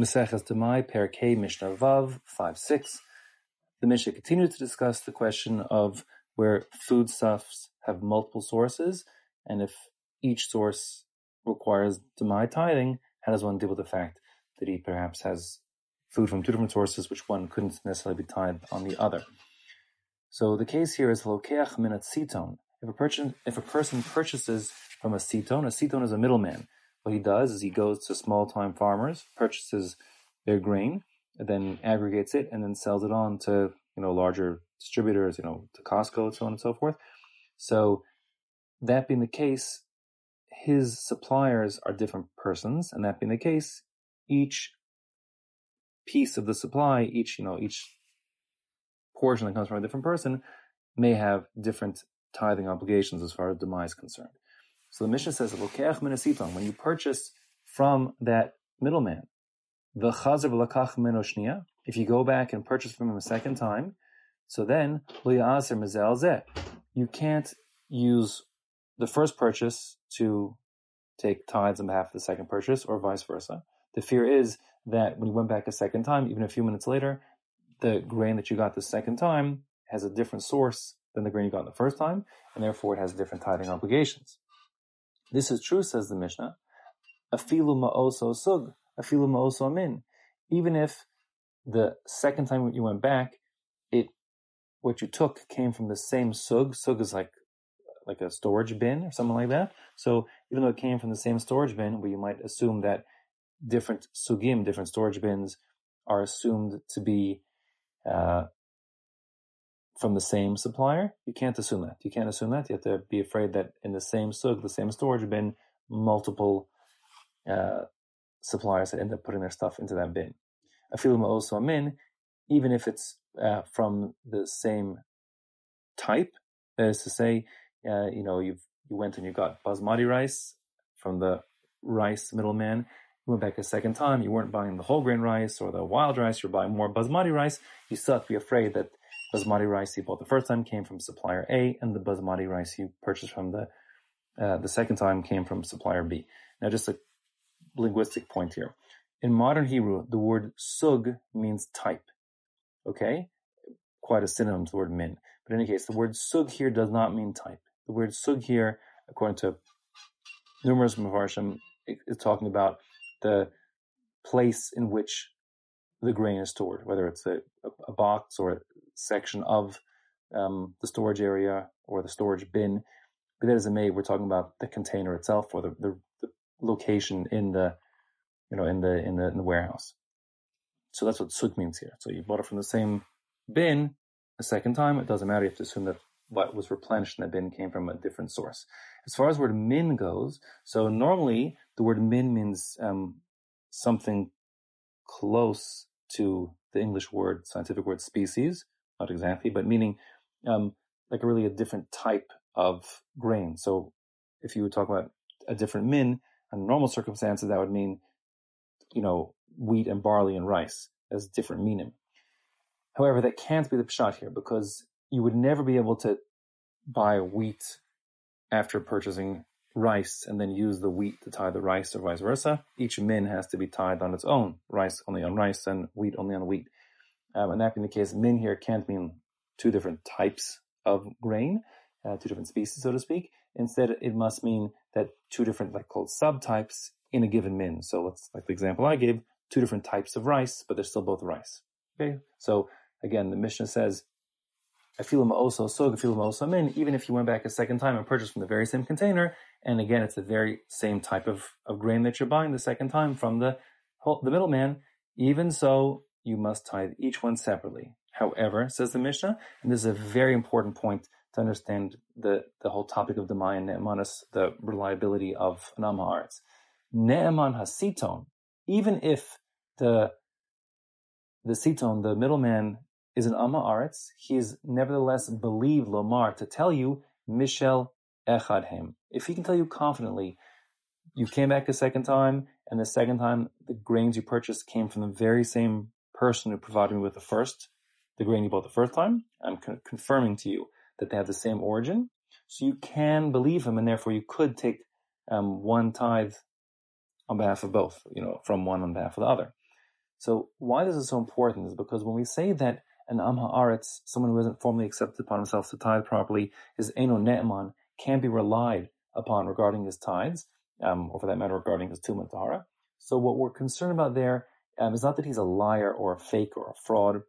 Maseches Demai, Perek Hei Mishnah Vav, 5 6. The Mishnah continues to discuss the question of where foodstuffs have multiple sources, and if each source requires Demai tithing, how does one deal with the fact that he perhaps has food from two different sources, which one couldn't necessarily be tithed on the other? So the case here is Lokeach Minat Siton. If a person, if a person purchases from a Siton, a Siton is a middleman. What he does is he goes to small time farmers, purchases their grain, and then aggregates it, and then sells it on to you know larger distributors, you know, to Costco, and so on and so forth. So that being the case, his suppliers are different persons, and that being the case, each piece of the supply, each you know, each portion that comes from a different person may have different tithing obligations as far as Demai is concerned. So the Mishnah says, when you purchase from that middleman, the chazer v'lakach menoshnia, if you go back and purchase from him a second time, so then you can't use the first purchase to take tithes on behalf of the second purchase, or vice versa. The fear is that when you went back a second time, even a few minutes later, the grain that you got the second time has a different source than the grain you got the first time, and therefore it has different tithing obligations. This is true, says the Mishnah. Afilu ma'oso sug, afilu ma'oso min. Even if the second time you went back, it what you took came from the same sug. Sug is like like a storage bin or something like that. So even though it came from the same storage bin, you might assume that different sugim, different storage bins, are assumed to be uh, from the same supplier, you can't assume that. You can't assume that. You have to be afraid that in the same sug, the same storage bin, multiple uh, suppliers that end up putting their stuff into that bin. Afilu also a min, even if it's uh, from the same type, that is to say, uh, you know, you've you went and you got basmati rice from the rice middleman. You went back a second time. You weren't buying the whole grain rice or the wild rice. You're buying more basmati rice. You still have to be afraid that basmati rice you bought the first time came from supplier A, and the basmati rice you purchased from the uh, the second time came from supplier B. Now, just a linguistic point here. In modern Hebrew, the word sug means type. Okay, quite a synonym to the word min. But in any case, the word sug here does not mean type. The word sug here, according to numerous mefarshim, is talking about the place in which the grain is stored, whether it's a, a box or a section of um, the storage area or the storage bin. Be that it may, we're talking about the container itself or the, the, the location in the, you know, in the, in the, in the warehouse. So that's what sug means here. So you bought it from the same bin a second time. It doesn't matter. You have to assume that what was replenished in the bin came from a different source. As far as word min goes, so normally the word min means um, something close to the English word, scientific word species, not exactly, but meaning um, like really a different type of grain. So if you would talk about a different min, under normal circumstances, that would mean, you know, wheat and barley and rice as different minim. However, that can't be the pshat here because you would never be able to buy wheat after purchasing rice and then use the wheat to tie the rice or vice versa. Each min has to be tied on its own. Rice only on rice and wheat only on wheat. Um, and that being the case, min here can't mean two different types of grain, uh, two different species, so to speak. Instead, it must mean that two different, like called subtypes in a given min. So let's, like the example I gave, two different types of rice, but they're still both rice. Okay. So again, the Mishnah says afilu ma'oso sug, afilu ma'oso min, even if you went back a second time and purchased from the very same container, and again, it's the very same type of, of grain that you're buying the second time from the the middleman, even so, you must tithe each one separately. However, says the Mishnah, and this is a very important point to understand the, the whole topic of the Mayan Ne'emanis, the reliability of Am Haaretz. Ne'eman Hasiton, even if the the Siton, the middleman, is an Am Haaretz, he is nevertheless believed Lomar to tell you, Mishel Echad hem. If he can tell you confidently, you came back a second time, and the second time the grains you purchased came from the very same person who provided me with the first, the grain you bought the first time, I'm con- confirming to you that they have the same origin. So you can believe him, and therefore you could take um, one tithe on behalf of both, you know, from one on behalf of the other. So why this is so important is because when we say that an Am Haaretz, someone who hasn't formally accepted upon himself to tithe properly, is Eno Ne'eman, can be relied upon regarding his tithes, um, or for that matter, regarding his Tum and Tahara. So what we're concerned about there um, is not that he's a liar or a fake or a fraud.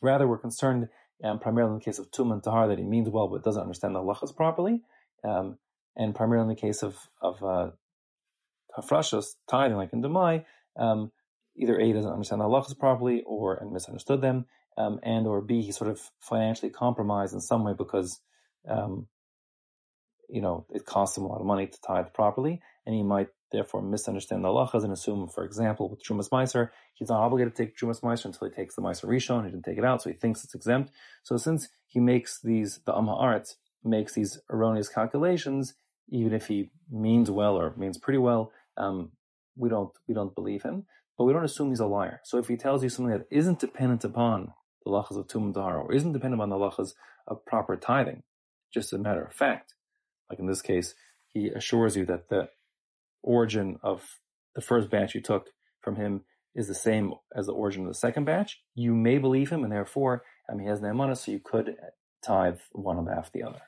Rather, we're concerned um, primarily in the case of Tum and Tahara that he means well but doesn't understand the halachas properly, um, and primarily in the case of, of uh, Hafrashas, tithing like in Demai, um, either A he doesn't understand the halachas properly or and misunderstood them, um, and or B he's sort of financially compromised in some way because um, you know it costs him a lot of money to tithe properly, and he might therefore misunderstand the halachas and assume, for example, with Trumas Meiser, he's not obligated to take Trumas Meiser until he takes the Meiser Rishon. He didn't take it out, so he thinks it's exempt. So since he makes these, the Am Haaretz makes these erroneous calculations, even if he means well or means pretty well, um, we don't we don't believe him but we don't assume he's a liar. So if he tells you something that isn't dependent upon the lachas of tum dahar or isn't dependent upon the lachas of proper tithing, just a matter of fact, like in this case, he assures you that the origin of the first batch you took from him is the same as the origin of the second batch, you may believe him, and therefore, I mean, he has an amana, so you could tithe one of half the other.